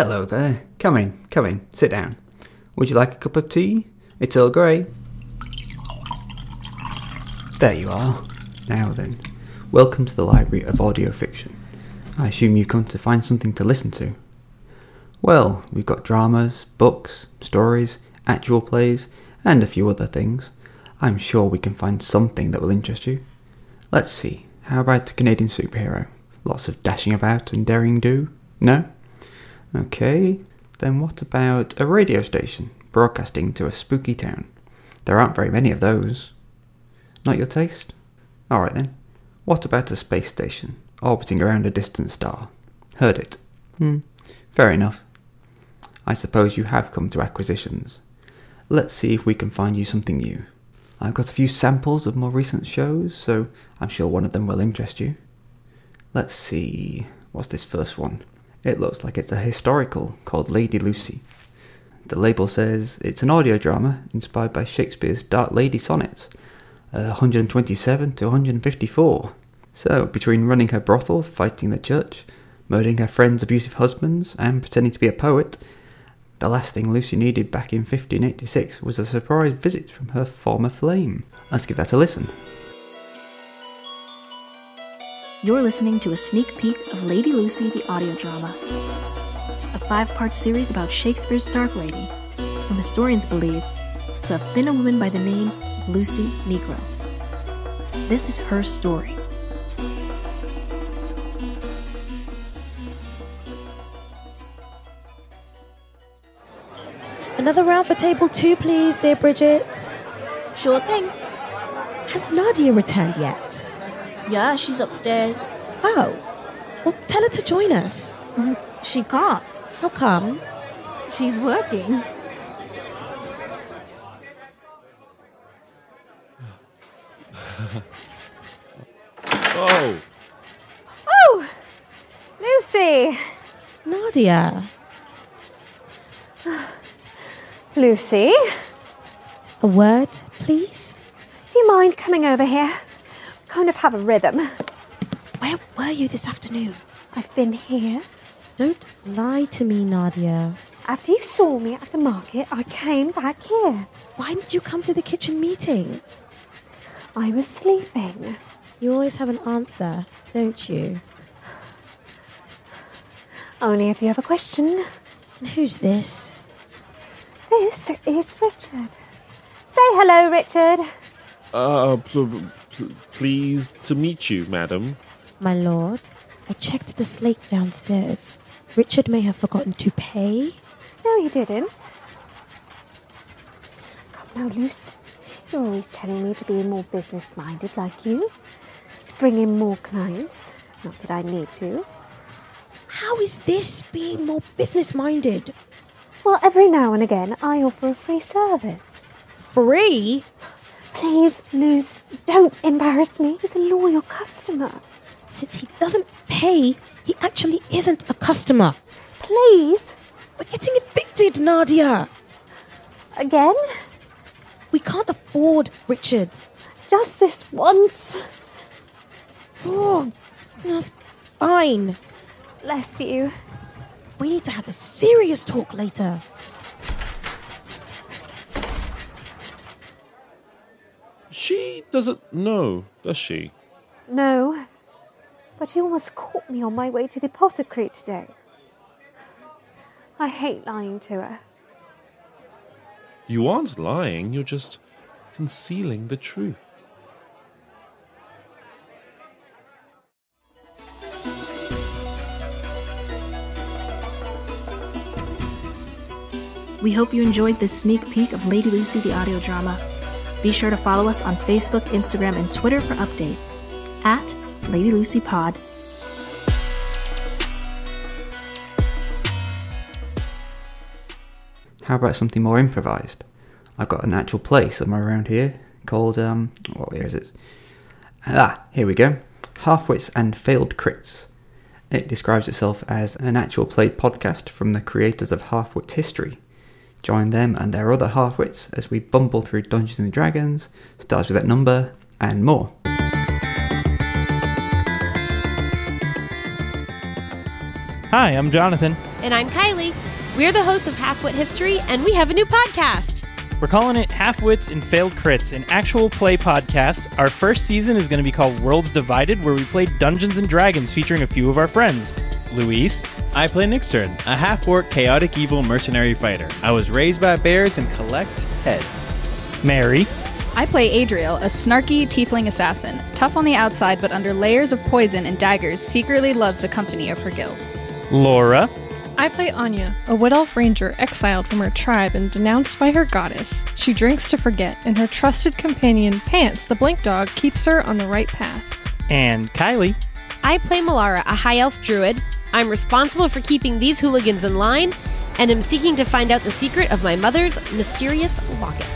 Hello there. Come in, come in, sit down. Would you like a cup of tea? It's Earl Grey. There you are. Now then, welcome to the Library of Audio Fiction. I assume you've come to find something to listen to. Well, we've got dramas, books, stories, actual plays, and a few other things. I'm sure we can find something that will interest you. Let's see, how about a Canadian superhero? Lots of dashing about and daring do? No? Okay, then what about a radio station broadcasting to a spooky town? There aren't very many of those. Not your taste? Alright then. What about a space station orbiting around a distant star? Heard it. Hmm, fair enough. I suppose you have come to acquisitions. Let's see if we can find you something new. I've got a few samples of more recent shows, so I'm sure one of them will interest you. Let's see, what's this first one? It looks like it's a historical called Lady Lucy. The label says it's an audio drama inspired by Shakespeare's Dark Lady sonnets, uh, 127 to 154. So, between running her brothel, fighting the church, murdering her friends' abusive husbands, and pretending to be a poet, the last thing Lucy needed back in 1586 was a surprise visit from her former flame. Let's give that a listen. You're listening to a sneak peek of Lady Lucy the audio drama, a five part series about Shakespeare's Dark Lady, whom historians believe to have been a woman by the name of Lucy Negro. This is her story. Another round for table two, please, dear Bridget. Sure thing. Has Nadia returned yet? Yeah, she's upstairs. Oh, well, tell her to join us. Mm-hmm. She can't. How come? She's working. Oh, Oh, Lucy. Nadia. Lucy, A word, please? do you mind coming over here? Kind of have a rhythm. Where were you this afternoon? I've been here. Don't lie to me, Nadia. After you saw me at the market, I came back here. Why didn't you come to the kitchen meeting? I was sleeping. You always have an answer, don't you? Only if you have a question. And who's this? This is Richard. Say hello, Richard. uh, pl- pl- pleased to meet you, madam. My lord, I checked the slate downstairs. Richard may have forgotten to pay. No, he didn't. Come now, Luce. You're always telling me to be more business minded like you, to bring in more clients. Not that I need to. How is this being more business minded? Well, every now and again, I offer a free service. Free? Please, Luce, don't embarrass me. He's a loyal customer. Since he doesn't pay, he actually isn't a customer. Please, We're getting evicted, Nadia. again, We can't afford Richard. just this once. Oh, fine. Bless you. We need to have a serious talk later. She doesn't know, does she? No, but you almost caught me on my way to the apothecary today. I hate lying to her. You aren't lying, you're just concealing the truth. We hope you enjoyed this sneak peek of Lady Lucy the audio drama. Be sure to follow us on Facebook, Instagram, and Twitter for updates at Lady Lucy Pod. How about something more improvised? I've got an actual play somewhere around here called, um, what where is it? Ah, here we go. Halfwits and Failed Crits. It describes itself as an actual play podcast from the creators of Halfwit History. Join them and their other halfwits as we bumble through Dungeons and Dragons, Stars Without Number, and more. Hi, I'm Jonathan. And I'm Kylie. We're the hosts of Half Wit History, and we have a new podcast. We're calling it Half Wits and Failed Crits, an actual play podcast. Our first season is going to be called Worlds Divided, where we play Dungeons and Dragons featuring a few of our friends. Luis, I play Nixtern, a half orc, chaotic evil mercenary fighter. I was raised by bears and collect heads. Mary, I play Adriel, a snarky tiefling assassin. Tough on the outside, but under layers of poison and daggers, secretly loves the company of her guild. Laura, I play Anya, a wood elf ranger exiled from her tribe and denounced by her goddess. She drinks to forget, and her trusted companion, Pants, the blink dog, keeps her on the right path. and Kylie. I play Malara, a high elf druid. I'm responsible for keeping these hooligans in line, and am seeking to find out the secret of my mother's mysterious locket.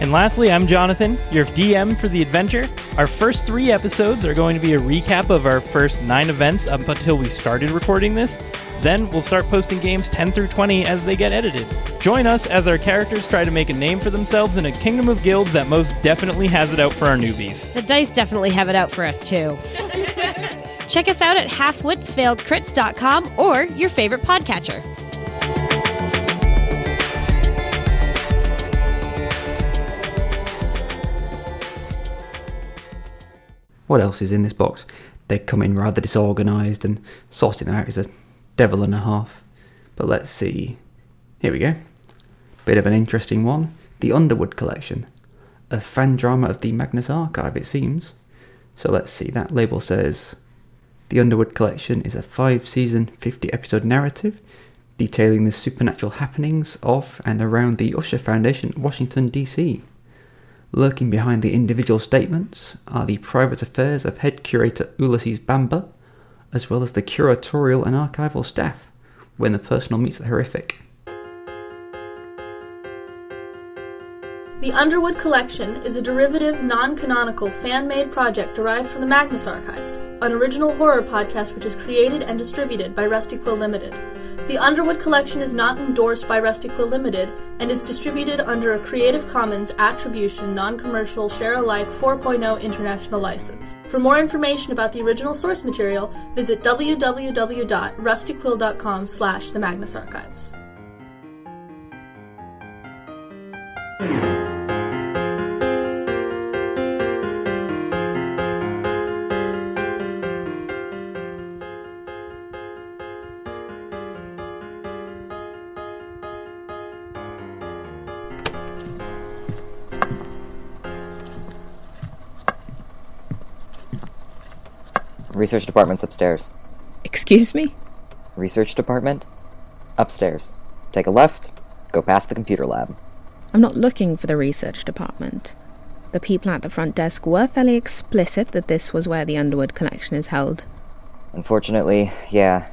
And lastly, I'm Jonathan, your DM for the adventure. Our first three episodes are going to be a recap of our first nine events up until we started recording this. Then we'll start posting games 10 through 20 as they get edited. Join us as our characters try to make a name for themselves in a kingdom of guilds that most definitely has it out for our newbies. The dice definitely have it out for us, too. Check us out at halfwitsfailedcrits.com or your favorite podcatcher. What else is in this box? They come in rather disorganised and sorting them out is a devil and a half. But let's see. Here we go. Bit of an interesting one. The Underwood Collection. A fan drama of the Magnus Archive, it seems. So let's see. That label says The Underwood Collection is a five season, 50 episode narrative detailing the supernatural happenings of and around the Usher Foundation, Washington, D.C. Lurking behind the individual statements are the private affairs of head curator Ulysses Bamba, as well as the curatorial and archival staff, when the personal meets the horrific. The Underwood Collection is a derivative, non canonical, fan made project derived from the Magnus Archives, an original horror podcast which is created and distributed by Rusty Quill Limited. The Underwood Collection is not endorsed by Rusty Quill Limited and is distributed under a Creative Commons Attribution Non Commercial Share Alike 4.0 International License. For more information about the original source material, visit www.rustyquill.com slash the Magnus Archives. Research department's upstairs. Excuse me? Research department? Upstairs. Take a left, go past the computer lab. I'm not looking for the research department. The people at the front desk were fairly explicit that this was where the Underwood collection is held. Unfortunately, yeah.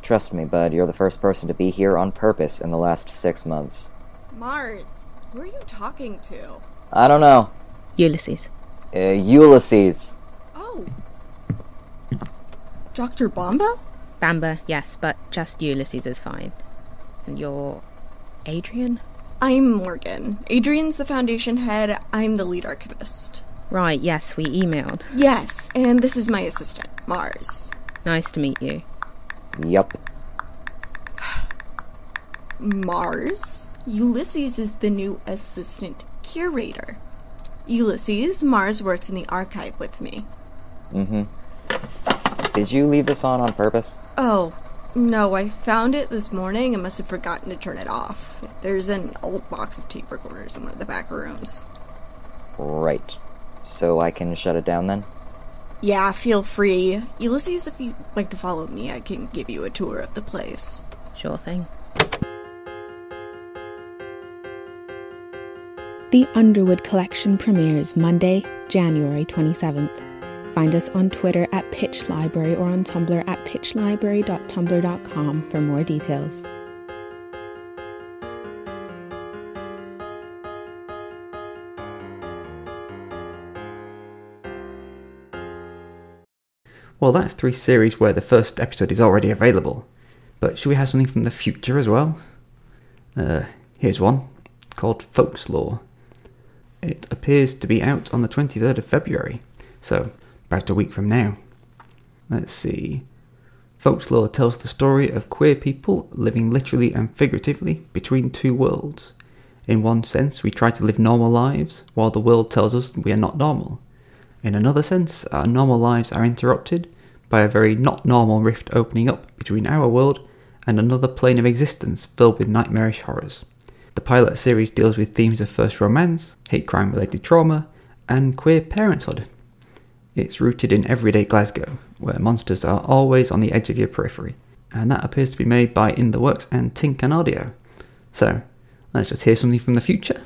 Trust me, bud, you're the first person to be here on purpose in the last six months. Mars, who are you talking to? I don't know. Ulysses. Uh, Ulysses. Oh. Dr. Bamba? Bamba, yes, but just Ulysses is fine. And you're. Adrian? I'm Morgan. Adrian's the Foundation head, I'm the lead archivist. Right, yes, we emailed. Yes, and this is my assistant, Mars. Nice to meet you. Yep. Mars? Ulysses is the new assistant curator. Ulysses, Mars works in the archive with me. Mm hmm. Did you leave this on on purpose? Oh, no, I found it this morning and must have forgotten to turn it off. There's an old box of tape recorders in one of the back rooms. Right. So I can shut it down then? Yeah, feel free. Ulysses, if you'd like to follow me, I can give you a tour of the place. Sure thing. The Underwood Collection premieres Monday, January 27th. Find us on Twitter at Pitch Library or on Tumblr at pitchlibrary.tumblr.com for more details. Well, that's three series where the first episode is already available. But should we have something from the future as well? Uh, here's one called Folklore. It appears to be out on the 23rd of February, so about a week from now. Let's see. Folklore tells the story of queer people living literally and figuratively between two worlds. In one sense, we try to live normal lives, while the world tells us we are not normal. In another sense, our normal lives are interrupted by a very not normal rift opening up between our world and another plane of existence filled with nightmarish horrors. The pilot series deals with themes of first romance, hate crime related trauma, and queer parenthood. It's rooted in everyday Glasgow, where monsters are always on the edge of your periphery, and that appears to be made by In the Works and Tinkan Audio. So, let's just hear something from the future.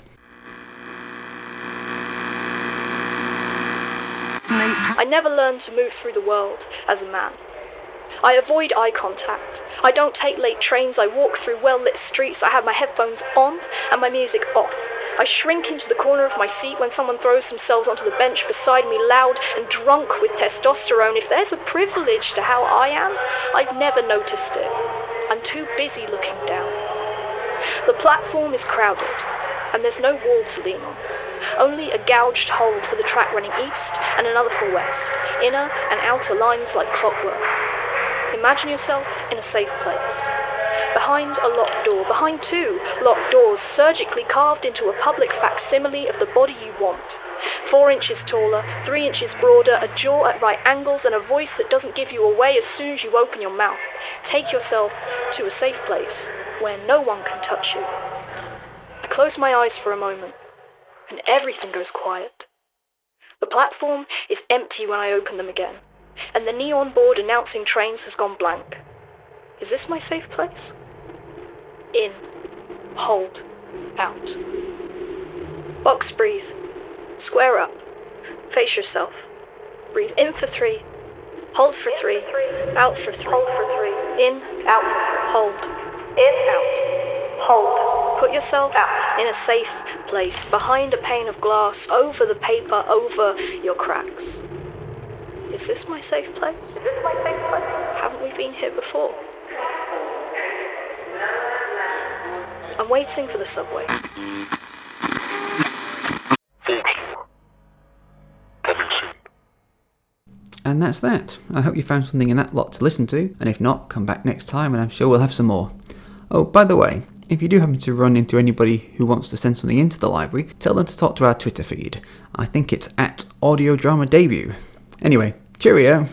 I never learned to move through the world as a man. I avoid eye contact. I don't take late trains. I walk through well lit streets. I have my headphones on and my music off. I shrink into the corner of my seat when someone throws themselves onto the bench beside me, loud and drunk with testosterone. If there's a privilege to how I am, I've never noticed it. I'm too busy looking down. The platform is crowded, and there's no wall to lean on. Only a gouged hole for the track running east and another for west, inner and outer lines like clockwork. Imagine yourself in a safe place. Behind a locked door, behind two locked doors, surgically carved into a public facsimile of the body you want. Four inches taller, three inches broader, a jaw at right angles, and a voice that doesn't give you away as soon as you open your mouth. Take yourself to a safe place where no one can touch you. I close my eyes for a moment, and everything goes quiet. The platform is empty when I open them again, and the neon board announcing trains has gone blank. Is this my safe place? In. Hold. Out. Box breathe. Square up. Face yourself. Breathe in for three. Hold for three. Out for three. In. Out. Hold. In. Out. Hold. Put yourself out in a safe place, behind a pane of glass, over the paper, over your cracks. Is this my safe place? Is this my safe place? Haven't we been here before? I'm waiting for the subway. And that's that. I hope you found something in that lot to listen to, and if not, come back next time and I'm sure we'll have some more. Oh, by the way, if you do happen to run into anybody who wants to send something into the library, tell them to talk to our Twitter feed. I think it's at Audio Drama Debut. Anyway, cheerio!